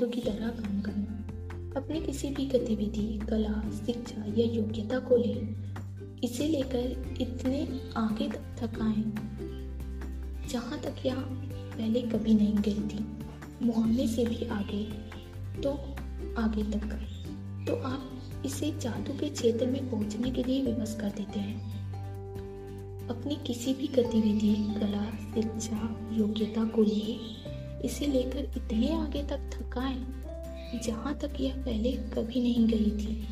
जादू की तरह काम करना अपनी किसी भी गतिविधि, कला, शिक्षा या योग्यता को ले। इसे लेकर इतने आगे तक थकाएँ जहाँ तक यह पहले कभी नहीं गई थी। मुहाने से भी आगे तो आगे तक तो आप इसे जादू के क्षेत्र में पहुँचने के लिए विवश कर देते हैं। अपनी किसी भी गतिविधि, कला, शिक्षा, योग्यता को लिए इसे लेकर इतने आगे तक थकाएँ, जहाँ तक यह पहले कभी नहीं गई थी।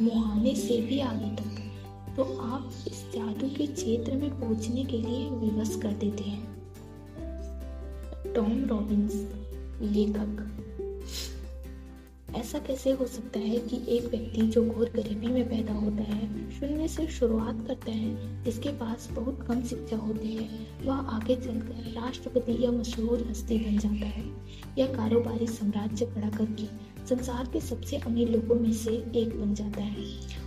मुहाने से भी आगे तक। तो आप इस जादू के क्षेत्र में पहुँचने के लिए विवश कर देते हैं। टॉम रॉबिन्स, लेखक। ऐसा कैसे हो सकता है कि एक व्यक्ति जो घोर गरीबी में पैदा होता है, शून्य से शुरुआत करता है, जिसके पास बहुत कम शिक्षा होती है, वह आगे चलकर राष्ट्रपति या मशहूर हस्ती बन जाता है, या कारोबारी साम्राज्य खड़ा करके संसार के सबसे अमीर लोगों में से एक बन जाता है।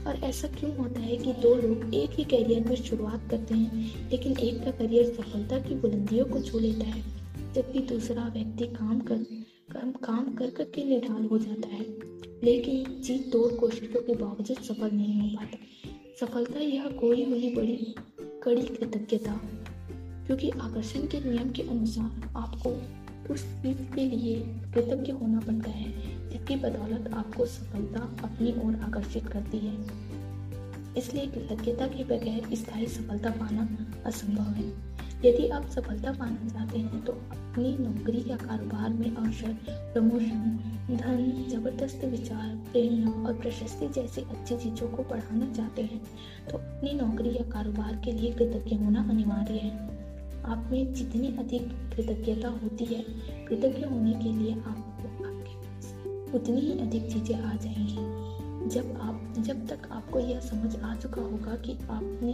और ऐसा क्यों होता है कि दो लोग एक ही करियर में शुरुआत करते हैं, लेकिन एक का करियर सफलता की बुलंदियों को छू लेता है, जबकि दूसरा व्यक्ति काम कर काम काम कर कर के निढाल हो जाता है। लेकिन जीत तोड़ कोशिशों के बावजूद सफल नहीं हो पाता। सफलता यह कोई हुई बड़ी कड़ी कृतज्ञता। क्योंकि आकर्षण के नियम के अनुसार आपको उस चीज़ के लिए कृतज्ञ होना पड़ता है, जिसकी बदौलत आपको सफलता अपनी ओर आकर्षित करती है। इसलिए कृतज्ञता के बगैर स्थायी सफलता पाना असंभव है। यदि आप सफलता पाना चाहते हैं तो अपनी नौकरी या कारोबार में अवसर, प्रमोशन, धन, ज़बरदस्त विचार, प्रेरणा और प्रशस्ति जैसी अच्छी चीज़ों को बढ़ाना चाहते हैं तो अपनी नौकरी या कारोबार के लिए कृतज्ञ होना अनिवार्य है। आप में जितनी अधिक कृतज्ञता होती है, कृतज्ञ होने के लिए आपको आपके पास उतनी ही अधिक चीज़ें आ जाएँगी। जब आप, जब तक आपको यह समझ आ चुका होगा कि आपने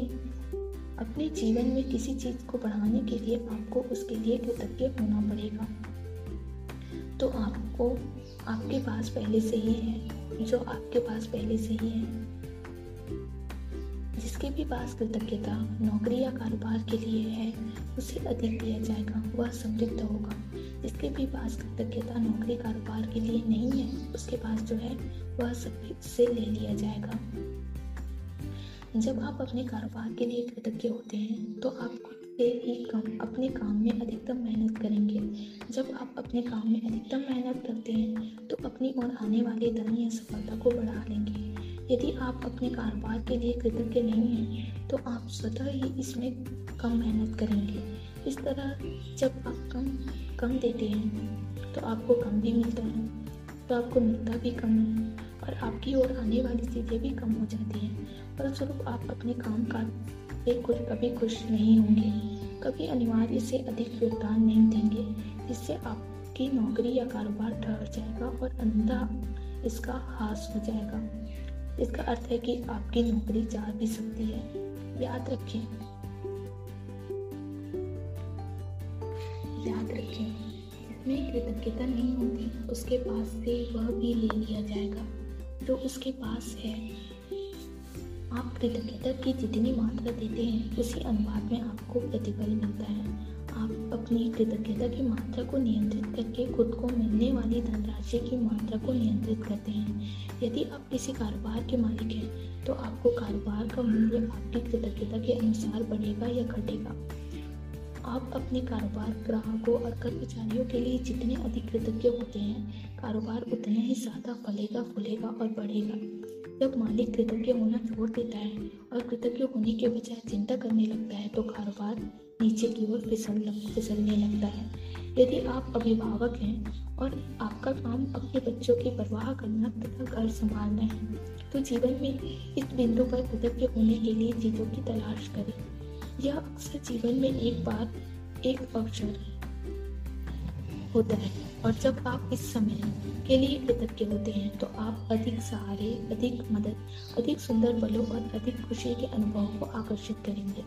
अपने जीवन में किसी चीज़ को बढ़ाने के लिए आपको उसके लिए कृतज्ञ होना पड़ेगा। तो आपको आपके पास पहले से ही है, जो आपके पास पहले से ही है। जिसके भी पास कृतज्ञता, नौकरी या कारोबार के लिए है, उसे अधिक दिया जाएगा, वह समृद्ध होगा। जिसके भी पास कृतज्ञता, नौकरी, कारोबार के लिए नहीं है, उसके पास जो है, वह सबसे ले लिया जाएगा। जब आप अपने कारोबार के लिए कृतज्ञ होते हैं तो आप खुद से ही कम, अपने काम में अधिकतम मेहनत करेंगे। जब आप अपने काम में अधिकतम मेहनत करते हैं तो अपनी ओर आने वाले धन या सफलता को बढ़ा लेंगे। यदि आप अपने कारोबार के लिए कृतज्ञ नहीं हैं तो आप स्वतः ही इसमें कम मेहनत करेंगे। इस तरह जब आप कम कम देते हैं तो आपको कम भी मिलता है तो आपको मिलता भी कम है। और आपकी ओर आने वाली चीज़ें भी कम हो जाती हैं। फलस्वरूप आप अपने काम काज से कुछ कभी खुश नहीं होंगे। कभी अनिवार्य से अधिक योगदान नहीं देंगे, जिससे आपकी नौकरी या कारोबार ठहर जाएगा और अंधा इसका हास हो जाएगा। इसका अर्थ है कि आपकी नौकरी जा भी सकती है। याद रखें। याद रखें जिसमें कृतज्ञता नहीं होती, उसके पास से वह भी ले लिया जाएगा। जो उसके पास है। आप कृतज्ञता की जितनी मात्रा देते हैं, उसी अनुपात में आपको प्रतिफल मिलता है। आप अपनी कृतज्ञता की मात्रा को नियंत्रित करके खुद को मिलने वाली धनराशि की मात्रा को नियंत्रित करते हैं। यदि आप किसी कारोबार के मालिक हैं तो आपको कारोबार का मूल्य आपकी कृतज्ञता के अनुसार बढ़ेगा या घटेगा। आप अपने कारोबार, ग्राहकों और कर्मचारियों के लिए जितने अधिक कृतज्ञ होते हैं, कारोबार उतना ही ज़्यादा फलेगा, फूलेगा और बढ़ेगा। जब मालिक कृतज्ञ होना छोड़ देता है और कृतज्ञ होने के बजाय चिंता करने लगता है तो कारोबार नीचे की ओर फिसल फिसलने लगता है। यदि आप अभिभावक हैं और आपका काम अपने बच्चों की परवाह करना तथा घर संभालना है तो जीवन में इस बिंदु पर कृतज्ञ होने के लिए चीज़ों की तलाश करें। यह अक्सर जीवन में एक बार एक अवसर होता है। और जब आप इस समय के लिए कृतज्ञ होते हैं तो आप अधिक सहारे, अधिक मदद, अधिक सुंदर बलों और अधिक खुशी के अनुभव को आकर्षित करेंगे।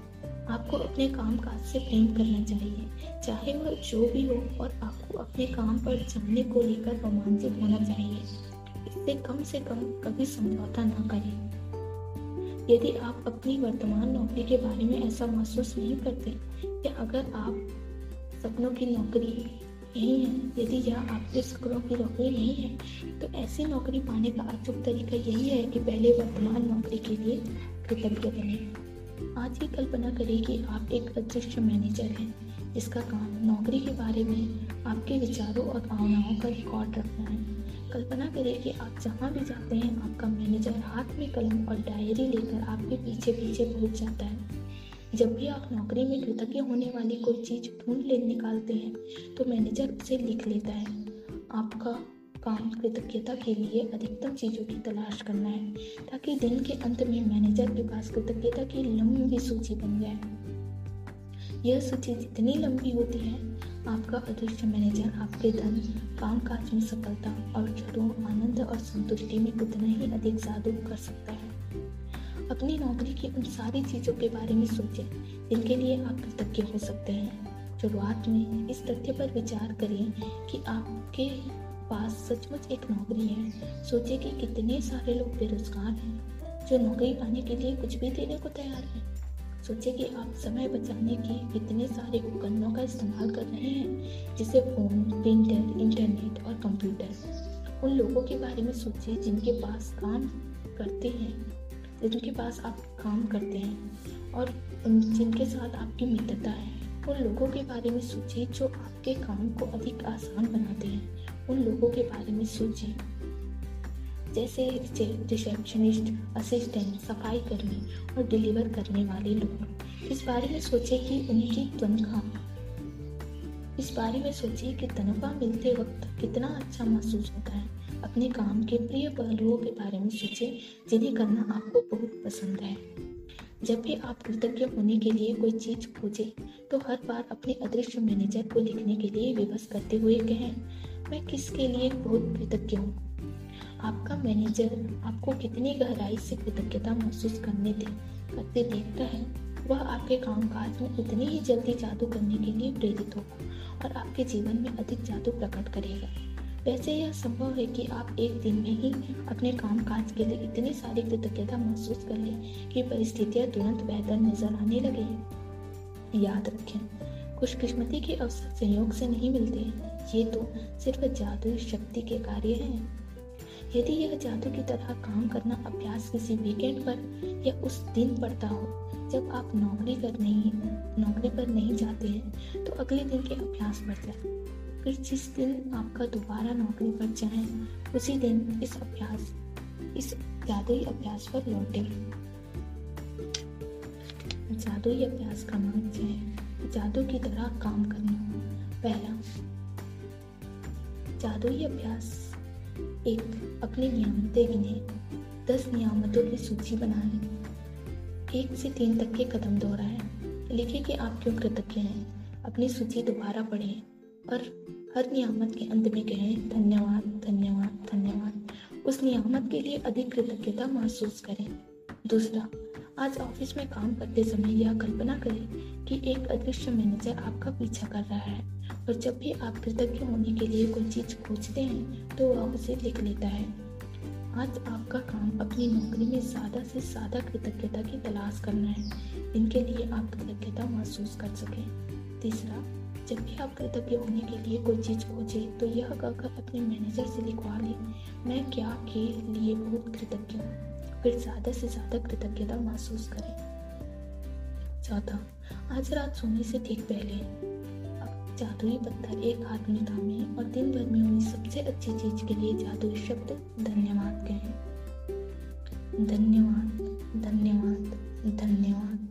आपको अपने काम काज से प्रेम करना चाहिए। चाहे वह जो भी हो, और आपको अपने काम पर जाने को लेकर रोमांचित होना चाहिए। इससे कम से कम कभी समझौता ना करें। यदि आप अपनी वर्तमान नौकरी के बारे में ऐसा महसूस नहीं करते या अगर आप सपनों की नौकरी यही है, यदि यह आपके शुक्रों की नौकरी नहीं है तो ऐसी नौकरी पाने का अचूक तरीका यही है कि पहले वर्तमान नौकरी के लिए कृतज्ञ बने। आज ही कल्पना करें कि आप एक अदृश्य मैनेजर हैं, जिसका काम नौकरी के बारे में आपके विचारों और भावनाओं का रिकॉर्ड रखना है। कल्पना करें कि आप जहाँ भी जाते हैं, आपका मैनेजर हाथ में कलम और डायरी लेकर आपके पीछे पीछे पहुँच जाता है। जब भी आप नौकरी में कृतज्ञ होने वाली कोई चीज़ ढूंढ ले, निकालते हैं तो मैनेजर उसे लिख लेता है। आपका काम कृतज्ञता के लिए अधिकतम चीज़ों की तलाश करना है, ताकि दिन के अंत में मैनेजर के पास कृतज्ञता की लंबी सूची बन जाए। यह सूची जितनी लंबी होती है आपका अदृश्य मैनेजर आपके धन काम काज में सफलता और अवसरों आनंद और संतुष्टि में उतना ही अधिक जादू कर सकता है। अपनी नौकरी की उन सारी चीज़ों के बारे में सोचें, जिनके लिए आप कृतज्ञ हो सकते हैं। शुरुआत में इस तथ्य पर विचार करें कि आपके पास सचमुच एक नौकरी है। सोचिए कि कितने सारे लोग बेरोजगार हैं, जो नौकरी पाने के लिए कुछ भी देने को तैयार हैं। सोचिए कि आप समय बचाने के कितने सारे उपकरणों का इस्तेमाल कर रहे हैं, जैसे फ़ोन प्रिंटर इंटरनेट और कंप्यूटर उन लोगों के बारे में सोचिए जिनके पास काम करते हैं, जिनके पास आप काम करते हैं और जिनके साथ आपकी मित्रता है। उन लोगों के बारे में सोचिए जो आपके काम को अधिक आसान बनाते हैं। उन लोगों के बारे में सोचिए जैसे रिसेप्शनिस्ट, असिस्टेंट सफ़ाई कर्मी और डिलीवर करने वाले लोग इस बारे में सोचिए कि उनकी तनख्वाह इस बारे में सोचिए कि तनख्वाह मिलते वक्त कितना अच्छा महसूस होता है। अपने काम के प्रिय पहलुओं के बारे में सोचें, जिन्हें करना आपको बहुत पसंद है। जब भी आप कृतज्ञ होने के लिए कोई चीज़ खोजें तो हर बार अपने अदृश्य मैनेजर को लिखने के लिए विवश करते हुए कहें, मैं किसके लिए बहुत कृतज्ञ हूँ? आपका मैनेजर आपको कितनी गहराई से कृतज्ञता महसूस करने दे, करते देखता है, वह आपके कामकाज में उतनी ही जल्दी जादू करने के लिए प्रेरित होगा और आपके जीवन में अधिक जादू प्रकट करेगा। वैसे यह संभव है कि आप एक दिन में ही अपने काम काज के लिए इतनी सारी कृतज्ञता महसूस कर लें कि परिस्थितियाँ तुरंत बेहतर नज़र आने लगे। याद रखें, खुशकिस्मती के अवसर संयोग से नहीं मिलते। ये तो सिर्फ़ जादुई शक्ति के कार्य हैं। यदि यह जादू की तरह काम करना अभ्यास किसी वीकेंड पर या उस दिन पड़ता हो, जब आप नौकरी कर नहीं, नौकरी पर नहीं जाते हैं तो अगले दिन के अभ्यास बढ़ जाए। फिर जिस दिन आपका दोबारा नौकरी पर जाए, उसी दिन इस अभ्यास, इस जादुई अभ्यास पर लौटे। जादुई अभ्यास का मंत्र है जादू की तरह काम करना पहला, जादुई अभ्यास एक अपनी नियामतें गिने दस नियामतों की सूची बनाएँ एक से तीन तक के कदम दोहराएँ। लिखे कि आप क्यों कृतज्ञ हैं। अपनी सूची दोबारा पढ़ें और हर नियामत के अंत में कहें, धन्यवाद धन्यवाद धन्यवाद। उस नियामत के लिए अधिक कृतज्ञता महसूस करें। दूसरा आज ऑफ़िस में काम करते समय यह कल्पना करें कि एक अदृश्य मैनेजर आपका पीछा कर रहा है और जब भी आप कृतज्ञ होने के लिए कोई चीज़ खोजते हैं तो वह उसे लिख लेता है। आज आपका काम अपनी नौकरी में ज़्यादा से ज़्यादा कृतज्ञता की तलाश करना है। इनके लिए आप कृतज्ञता महसूस कर सकें। तीसरा, जब भी आप कृतज्ञ होने के लिए कोई चीज़ खोजे तो यह कहकर अपने मैनेजर से लिखवा लें, मैं क्या के लिए बहुत कृतज्ञ हूँ? फिर ज़्यादा से ज़्यादा कृतज्ञता महसूस करें। चौथा आज रात सोने से ठीक पहले जादुई पत्थर एक हाथ में थामे और दिन भर में हुई सबसे अच्छी चीज़ के लिए जादुई शब्द धन्यवाद कहें। धन्यवाद धन्यवाद धन्यवाद।